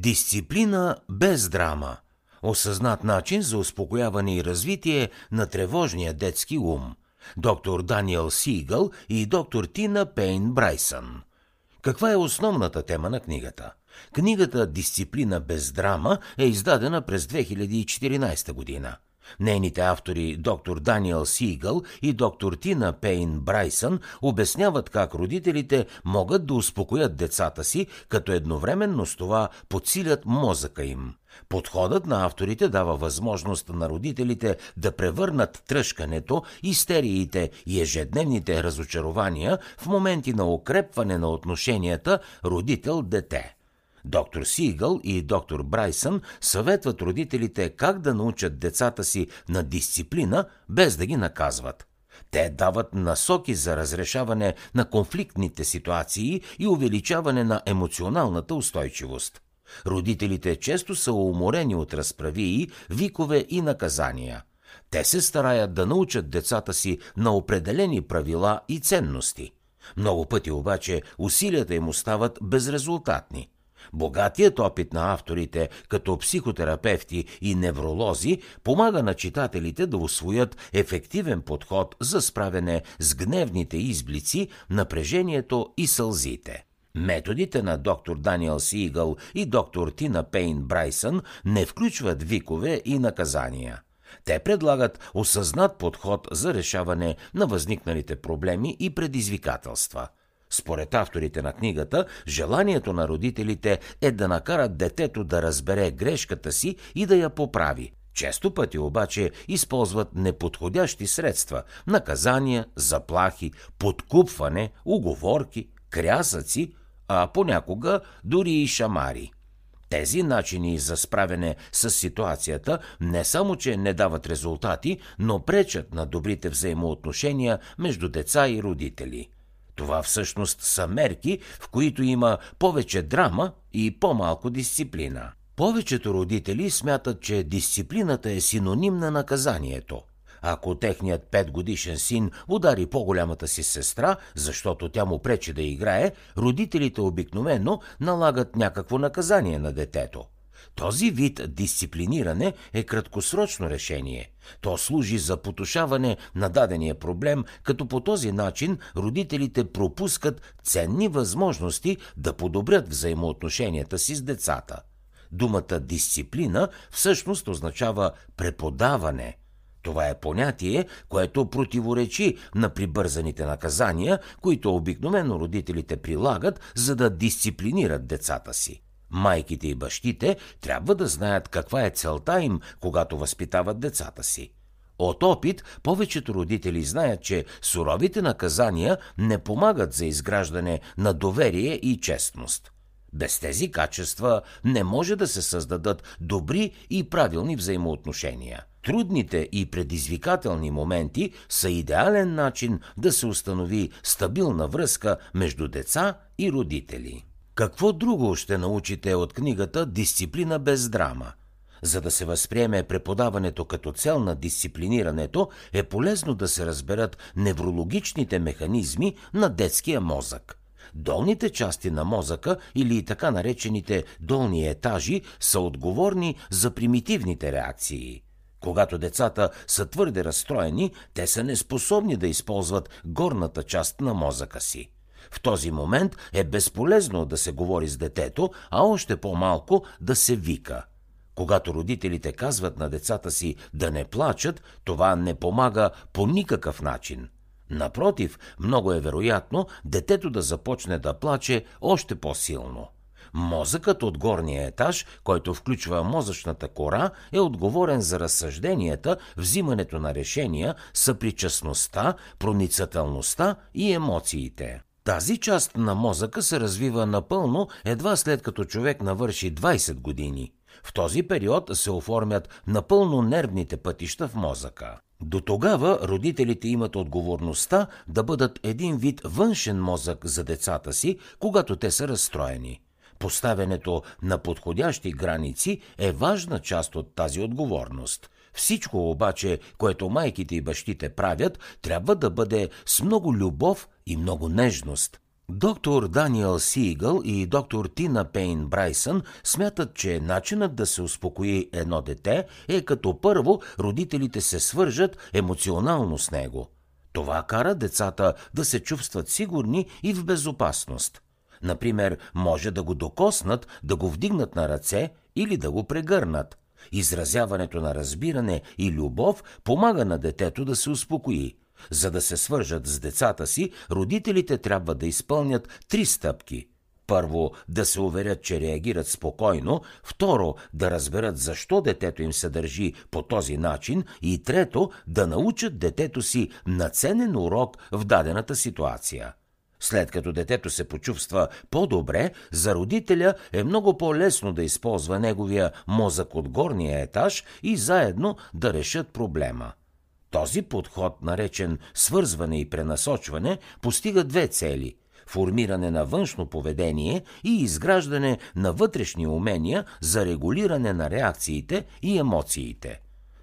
Дисциплина без драма. Осъзнат начин за успокояване и развитие на тревожния детски ум. Доктор Даниел Сигъл и доктор Тина Пейн Брайсън. Каква е основната тема на книгата? Книгата Дисциплина без драма е издадена през 2014 година. Нейните автори доктор Даниел Сигъл и доктор Тина Пейн Брайсън обясняват как родителите могат да успокоят децата си, като едновременно с това подсилят мозъка им. Подходът на авторите дава възможност на родителите да превърнат тръжкането, истериите и ежедневните разочарования в моменти на укрепване на отношенията родител-дете. Доктор Сигъл и доктор Брайсън съветват родителите как да научат децата си на дисциплина, без да ги наказват. Те дават насоки за разрешаване на конфликтните ситуации и увеличаване на емоционалната устойчивост. Родителите често са уморени от разправии, викове и наказания. Те се стараят да научат децата си на определени правила и ценности. Много пъти обаче усилията им остават безрезултатни – Богатият опит на авторите като психотерапевти и невролози помага на читателите да освоят ефективен подход за справяне с гневните изблици, напрежението и сълзите. Методите на доктор Даниел Сигъл и доктор Тина Пейн Брайсън не включват викове и наказания. Те предлагат осъзнат подход за решаване на възникналите проблеми и предизвикателства – според авторите на книгата, желанието на родителите е да накарат детето да разбере грешката си и да я поправи. Често пъти обаче използват неподходящи средства – наказания, заплахи, подкупване, уговорки, крясъци, а понякога дори и шамари. Тези начини за справяне с ситуацията не само, че не дават резултати, но пречат на добрите взаимоотношения между деца и родители – това всъщност са мерки, в които има повече драма и по-малко дисциплина. Повечето родители смятат, че дисциплината е синоним на наказанието. Ако техният петгодишен син удари по-голямата си сестра, защото тя му пречи да играе, родителите обикновено налагат някакво наказание на детето – този вид дисциплиниране е краткосрочно решение. То служи за потушаване на дадения проблем, като по този начин родителите пропускат ценни възможности да подобрят взаимоотношенията си с децата. Думата дисциплина всъщност означава преподаване. Това е понятие, което противоречи на прибързаните наказания, които обикновено родителите прилагат, за да дисциплинират децата си. Майките и бащите трябва да знаят каква е целта им, когато възпитават децата си. От опит, повечето родители знаят, че суровите наказания не помагат за изграждане на доверие и честност. Без тези качества не може да се създадат добри и правилни взаимоотношения. Трудните и предизвикателни моменти са идеален начин да се установи стабилна връзка между деца и родители. Какво друго ще научите от книгата Дисциплина без драма? За да се възприеме преподаването като цел на дисциплинирането, е полезно да се разберат неврологичните механизми на детския мозък. Долните части на мозъка или така наречените долни етажи са отговорни за примитивните реакции. Когато децата са твърде разстроени, те са неспособни да използват горната част на мозъка си. В този момент е безполезно да се говори с детето, а още по-малко да се вика. Когато родителите казват на децата си да не плачат, това не помага по никакъв начин. Напротив, много е вероятно детето да започне да плаче още по-силно. Мозъкът от горния етаж, който включва мозъчната кора, е отговорен за разсъжденията, взимането на решения, съпричастността, проницателността и емоциите. Тази част на мозъка се развива напълно едва след като човек навърши 20 години. В този период се оформят напълно нервните пътища в мозъка. До тогава родителите имат отговорността да бъдат един вид външен мозък за децата си, когато те са разстроени. Поставянето на подходящи граници е важна част от тази отговорност – всичко обаче, което майките и бащите правят, трябва да бъде с много любов и много нежност. Доктор Даниел Сигъл и доктор Тина Пейн Брайсън смятат, че начинът да се успокои едно дете е като първо родителите се свържат емоционално с него. Това кара децата да се чувстват сигурни и в безопасност. Например, може да го докоснат, да го вдигнат на ръце или да го прегърнат. Изразяването на разбиране и любов помага на детето да се успокои – за да се свържат с децата си, родителите трябва да изпълнят три стъпки. Първо, да се уверят, че реагират спокойно. Второ, да разберат защо детето им се държи по този начин. И трето, да научат детето си на ценен урок в дадената ситуация. След като детето се почувства по-добре, за родителя е много по-лесно да използва неговия мозък от горния етаж и заедно да решат проблема. Този подход, наречен свързване и пренасочване, постига две цели – формиране на външно поведение и изграждане на вътрешни умения за регулиране на реакциите и емоциите.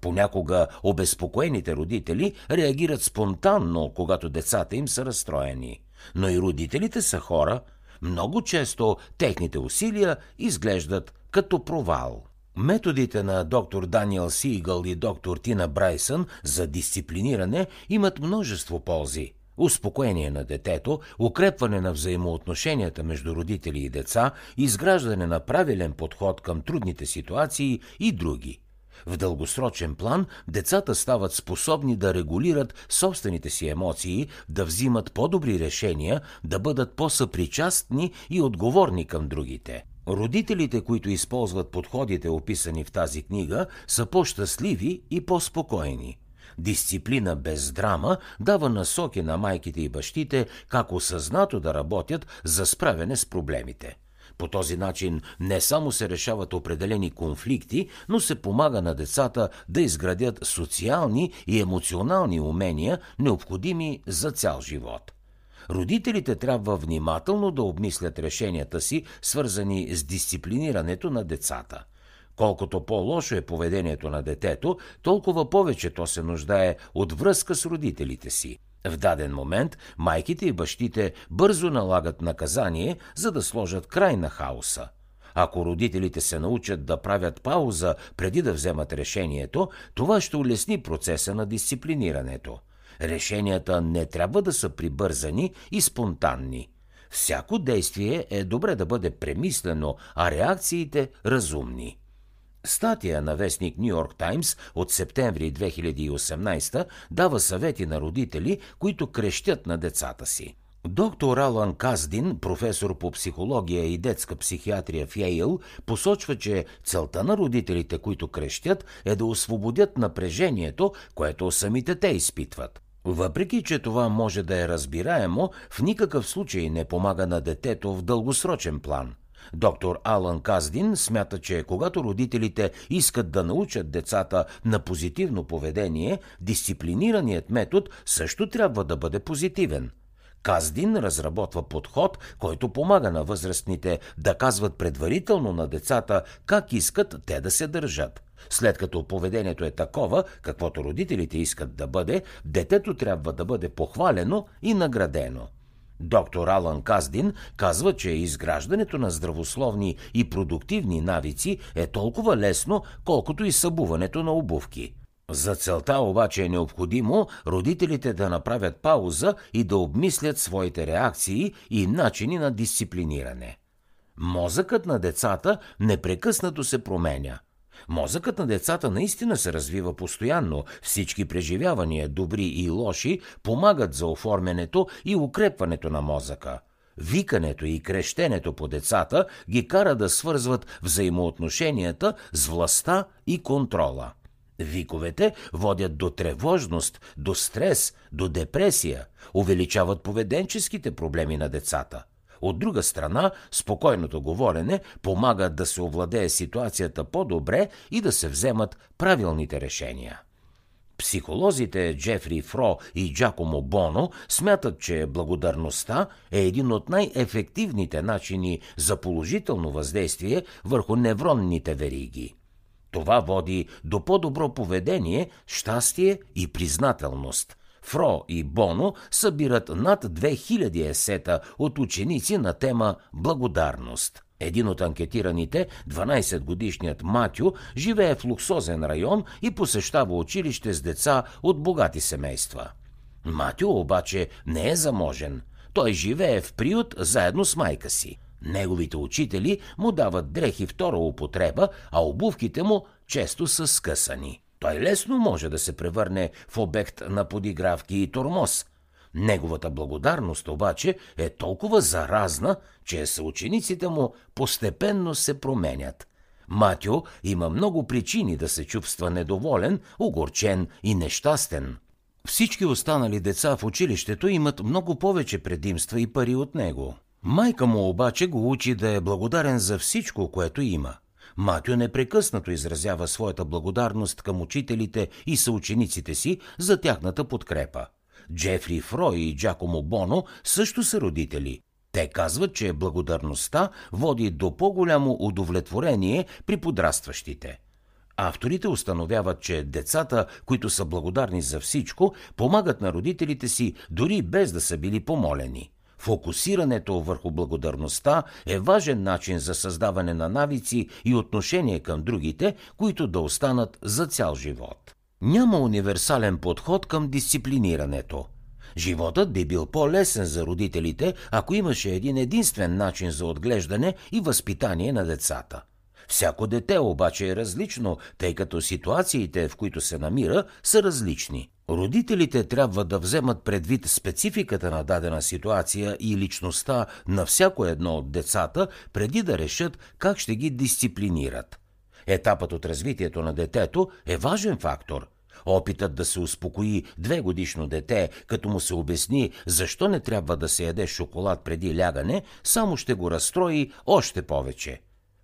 Понякога обезпокоените родители реагират спонтанно, когато децата им са разстроени. Но и родителите са хора. Много често техните усилия изглеждат като провал. Методите на доктор Даниел Сигъл и доктор Тина Брайсън за дисциплиниране имат множество ползи. Успокоение на детето, укрепване на взаимоотношенията между родители и деца, изграждане на правилен подход към трудните ситуации и други. В дългосрочен план децата стават способни да регулират собствените си емоции, да взимат по-добри решения, да бъдат по-съпричастни и отговорни към другите – Родителите, които използват подходите, описани в тази книга, са по-щастливи и по-спокойни. Дисциплина без драма дава насоки на майките и бащите как осъзнато да работят за справяне с проблемите. По този начин не само се решават определени конфликти, но се помага на децата да изградят социални и емоционални умения, необходими за цял живот. Родителите трябва внимателно да обмислят решенията си, свързани с дисциплинирането на децата. Колкото по-лошо е поведението на детето, толкова повече то се нуждае от връзка с родителите си. В даден момент майките и бащите бързо налагат наказание, за да сложат край на хаоса. Ако родителите се научат да правят пауза преди да вземат решението, това ще улесни процеса на дисциплинирането. Решенията не трябва да са прибързани и спонтанни. Всяко действие е добре да бъде премислено, а реакциите разумни. Статия на вестник Нью Йорк Таймс от септември 2018 дава съвети на родители, които крещят на децата си. Доктор Алан Каздин, професор по психология и детска психиатрия в Йейл, посочва, че целта на родителите, които крещят, е да освободят напрежението, което самите те изпитват. Въпреки, че това може да е разбираемо, в никакъв случай не помага на детето в дългосрочен план. Доктор Алън Каздин смята, че когато родителите искат да научат децата на позитивно поведение, дисциплинираният метод също трябва да бъде позитивен. Каздин разработва подход, който помага на възрастните да казват предварително на децата как искат те да се държат. След като поведението е такова, каквото родителите искат да бъде, детето трябва да бъде похвалено и наградено. Доктор Алан Каздин казва, че изграждането на здравословни и продуктивни навици е толкова лесно, колкото и събуването на обувки. За целта обаче е необходимо родителите да направят пауза и да обмислят своите реакции и начини на дисциплиниране. Мозъкът на децата непрекъснато се променя. Мозъкът на децата наистина се развива постоянно. Всички преживявания, добри и лоши, помагат за оформянето и укрепването на мозъка. Викането и крещенето по децата ги кара да свързват взаимоотношенията с властта и контрола. Виковете водят до тревожност, до стрес, до депресия, увеличават поведенческите проблеми на децата – от друга страна, спокойното говорене помага да се овладее ситуацията по-добре и да се вземат правилните решения. Психолозите Джефри Фро и Джакомо Боно смятат, че благодарността е един от най-ефективните начини за положително въздействие върху невронните вериги. Това води до по-добро поведение, щастие и признателност – Фро и Боно събират над 2000 есета от ученици на тема Благодарност. Един от анкетираните, 12-годишният Матю, живее в луксозен район и посещава училище с деца от богати семейства. Матю обаче не е заможен. Той живее в приют заедно с майка си. Неговите учители му дават дрехи втора употреба, а обувките му често са скъсани. Той лесно може да се превърне в обект на подигравки и тормоз. Неговата благодарност обаче е толкова заразна, че съучениците му постепенно се променят. Матю има много причини да се чувства недоволен, огорчен и нещастен. Всички останали деца в училището имат много повече предимства и пари от него. Майка му обаче го учи да е благодарен за всичко, което има. Матю непрекъснато изразява своята благодарност към учителите и съучениците си за тяхната подкрепа. Джефри Фрой и Джакомо Боно също са родители. Те казват, че благодарността води до по-голямо удовлетворение при подрастващите. Авторите установяват, че децата, които са благодарни за всичко, помагат на родителите си дори без да са били помолени. Фокусирането върху благодарността е важен начин за създаване на навици и отношение към другите, които да останат за цял живот. Няма универсален подход към дисциплинирането. Животът би бил по-лесен за родителите, ако имаше един единствен начин за отглеждане и възпитание на децата. Всяко дете обаче е различно, тъй като ситуациите, в които се намира, са различни. Родителите трябва да вземат предвид спецификата на дадена ситуация и личността на всяко едно от децата, преди да решат как ще ги дисциплинират. Етапът от развитието на детето е важен фактор. Опитът да се успокои две годишно дете, като му се обясни защо не трябва да се яде шоколад преди лягане, само ще го разстрои още повече.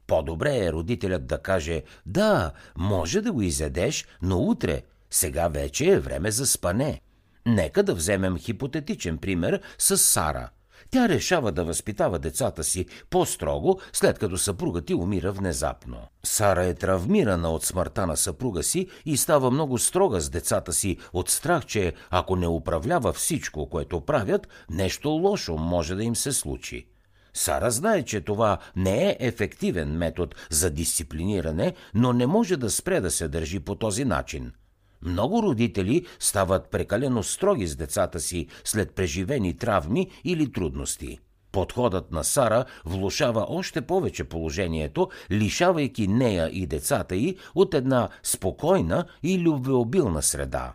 По-добре е родителят да каже «Да, може да го изядеш, но утре, сега вече е време за спане». Нека да вземем хипотетичен пример с Сара – тя решава да възпитава децата си по-строго, след като съпругът ти умира внезапно. Сара е травмирана от смъртта на съпруга си и става много строга с децата си от страх, че ако не управлява всичко, което правят, нещо лошо може да им се случи. Сара знае, че това не е ефективен метод за дисциплиниране, но не може да спре да се държи по този начин – много родители стават прекалено строги с децата си след преживени травми или трудности. Подходът на Сара влушава още повече положението, лишавайки нея и децата й от една спокойна и любвеобилна среда.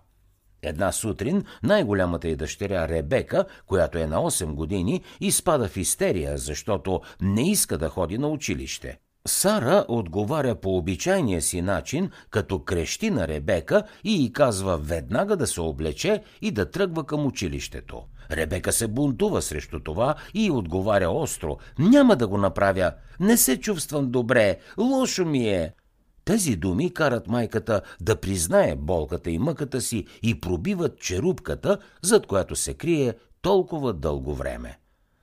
Една сутрин най-голямата й дъщеря Ребека, която е на 8 години, изпада в истерия, защото не иска да ходи на училище. Сара отговаря по обичайния си начин, като крещи на Ребека и й казва веднага да се облече и да тръгва към училището. Ребека се бунтува срещу това и отговаря остро. Няма да го направя. Не се чувствам добре. Лошо ми е. Тези думи карат майката да признае болката и мъката си и пробиват черупката, зад която се крие толкова дълго време.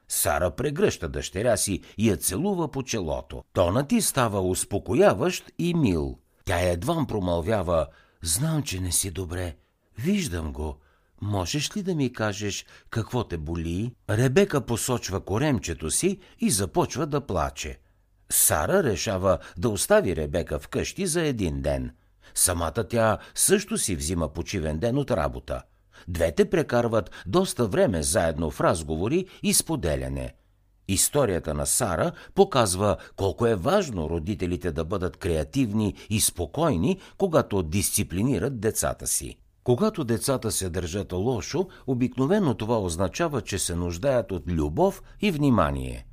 Сара прегръща дъщеря си и я целува по челото. Тонът ти става успокояващ и мил. Тя едвам промълвява «Знам, че не си добре. Виждам го. Можеш ли да ми кажеш какво те боли?» Ребека посочва коремчето си и започва да плаче. Сара решава да остави Ребека вкъщи за един ден. Самата тя също си взима почивен ден от работа – Двете прекарват доста време заедно в разговори и споделяне. Историята на Сара показва колко е важно родителите да бъдат креативни и спокойни, когато дисциплинират децата си. Когато децата се държат лошо, обикновено това означава, че се нуждаят от любов и внимание.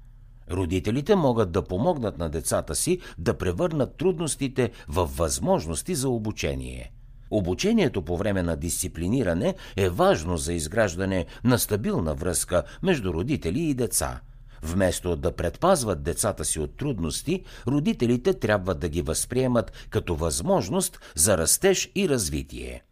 Родителите могат да помогнат на децата си да превърнат трудностите в възможности за обучение – Обучението по време на дисциплиниране е важно за изграждане на стабилна връзка между родители и деца. Вместо да предпазват децата си от трудности, родителите трябва да ги възприемат като възможност за растеж и развитие.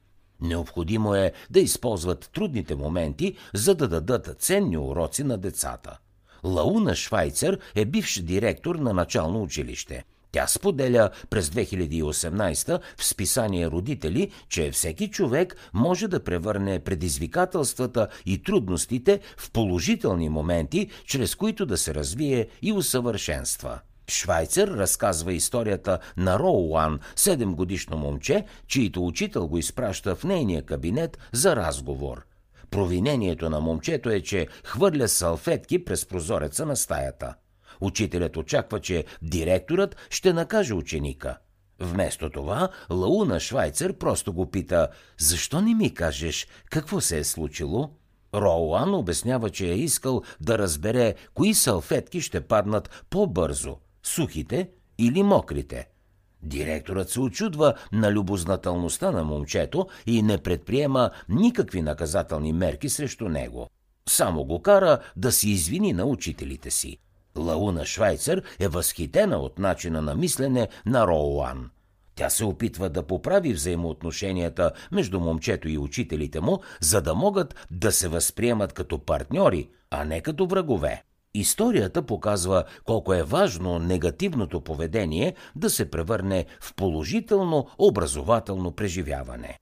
Необходимо е да използват трудните моменти, за да дадат ценни уроци на децата. Лауна Швайцер е бивш директор на начално училище. Тя споделя през 2018 в списание Родители, че всеки човек може да превърне предизвикателствата и трудностите в положителни моменти, чрез които да се развие и усъвършенства. Швайцер разказва историята на Роуан, 7 годишно момче, чието учител го изпраща в нейния кабинет за разговор. Провинението на момчето е, че хвърля салфетки през прозореца на стаята. Учителят очаква, че директорът ще накаже ученика. Вместо това, Лауна Швайцер просто го пита «Защо не ми кажеш какво се е случило?» Роуан обяснява, че е искал да разбере кои салфетки ще паднат по-бързо – сухите или мокрите. Директорът се очудва на любознателността на момчето и не предприема никакви наказателни мерки срещу него. Само го кара да се извини на учителите си. Лауна Швайцер е възхитена от начина на мислене на Роуан. Тя се опитва да поправи взаимоотношенията между момчето и учителите му, за да могат да се възприемат като партньори, а не като врагове. Историята показва колко е важно негативното поведение да се превърне в положително образователно преживяване.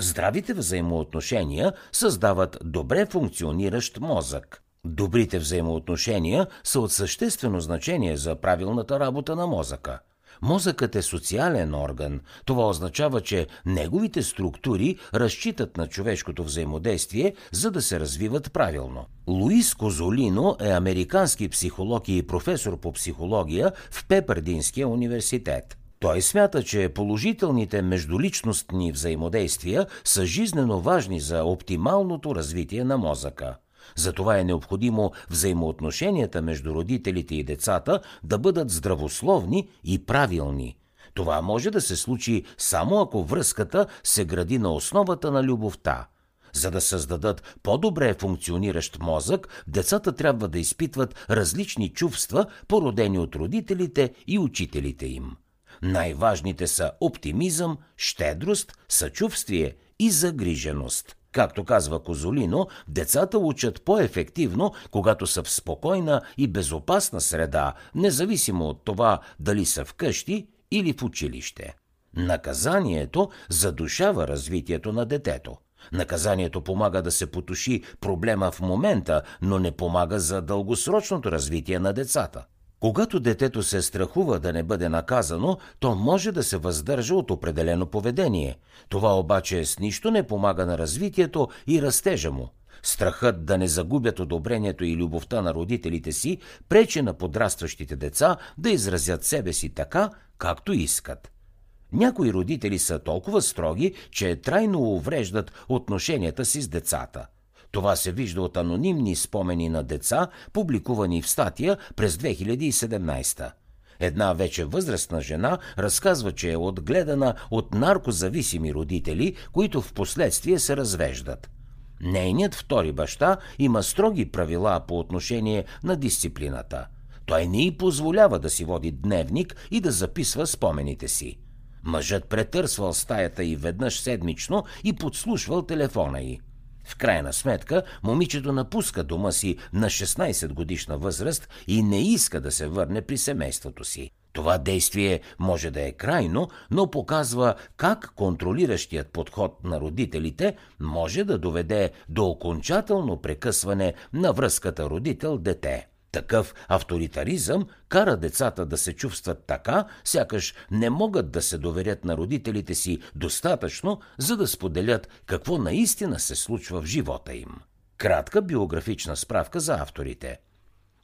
Здравите взаимоотношения създават добре функциониращ мозък. Добрите взаимоотношения са от съществено значение за правилната работа на мозъка. Мозъкът е социален орган. Това означава, че неговите структури разчитат на човешкото взаимодействие, за да се развиват правилно. Луис Козолино е американски психолог и професор по психология в Пепърдинския университет. Той смята, че положителните междуличностни взаимодействия са жизнено важни за оптималното развитие на мозъка. Затова е необходимо взаимоотношенията между родителите и децата да бъдат здравословни и правилни. Това може да се случи само ако връзката се гради на основата на любовта. За да създадат по-добре функциониращ мозък, децата трябва да изпитват различни чувства, породени от родителите и учителите им. Най-важните са оптимизъм, щедрост, съчувствие и загриженост. Както казва Козолино, децата учат по-ефективно, когато са в спокойна и безопасна среда, независимо от това дали са вкъщи или в училище. Наказанието задушава развитието на детето. Наказанието помага да се потуши проблема в момента, но не помага за дългосрочното развитие на децата. Когато детето се страхува да не бъде наказано, то може да се въздържа от определено поведение. Това обаче с нищо не помага на развитието и растежа му. Страхът да не загубят одобрението и любовта на родителите си пречи на подрастващите деца да изразят себе си така, както искат. Някои родители са толкова строги, че трайно увреждат отношенията си с децата – това се вижда от анонимни спомени на деца, публикувани в статия през 2017. Една вече възрастна жена разказва, че е отгледана от наркозависими родители, които в последствие се развеждат. Нейният втори баща има строги правила по отношение на дисциплината. Той не й позволява да си води дневник и да записва спомените си. Мъжът претърсвал стаята и веднъж седмично и подслушвал телефона й. В крайна сметка, момичето напуска дома си на 16 годишна възраст и не иска да се върне при семейството си. Това действие може да е крайно, но показва как контролиращият подход на родителите може да доведе до окончателно прекъсване на връзката родител-дете. Такъв авторитаризъм кара децата да се чувстват така, сякаш не могат да се доверят на родителите си достатъчно, за да споделят какво наистина се случва в живота им. Кратка биографична справка за авторите.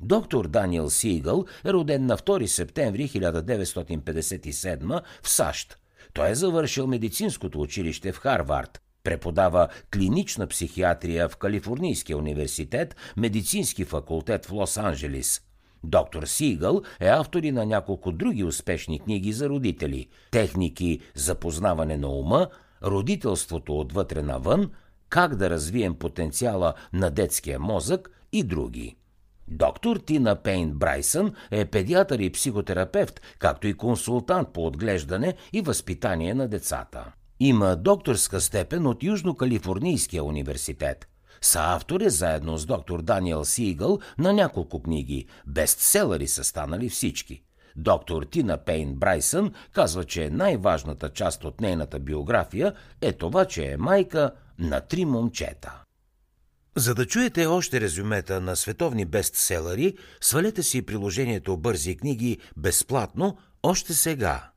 Доктор Даниел Сигъл е роден на 2 септември 1957 в САЩ. Той е завършил медицинското училище в Харвард, Преподава клинична психиатрия в Калифорнийския университет, медицински факултет в Лос-Анджелис. Доктор Сигъл е автор и на няколко други успешни книги за родители – техники за познаване на ума, родителството отвътре навън, как да развием потенциала на детския мозък и други. Доктор Тина Пейн Брайсън е педиатър и психотерапевт, както и консултант по отглеждане и възпитание на децата. Има докторска степен от Южно-Калифорнийския университет. Съавтор е заедно с доктор Даниел Сигъл на няколко книги. Бестселъри са станали всички. доктор Тина Пейн Брайсън казва, че най-важната част от нейната биография е това, че е майка на три момчета. За да чуете още резюмета на световни бестселери, свалете си приложението Бързи книги безплатно още сега.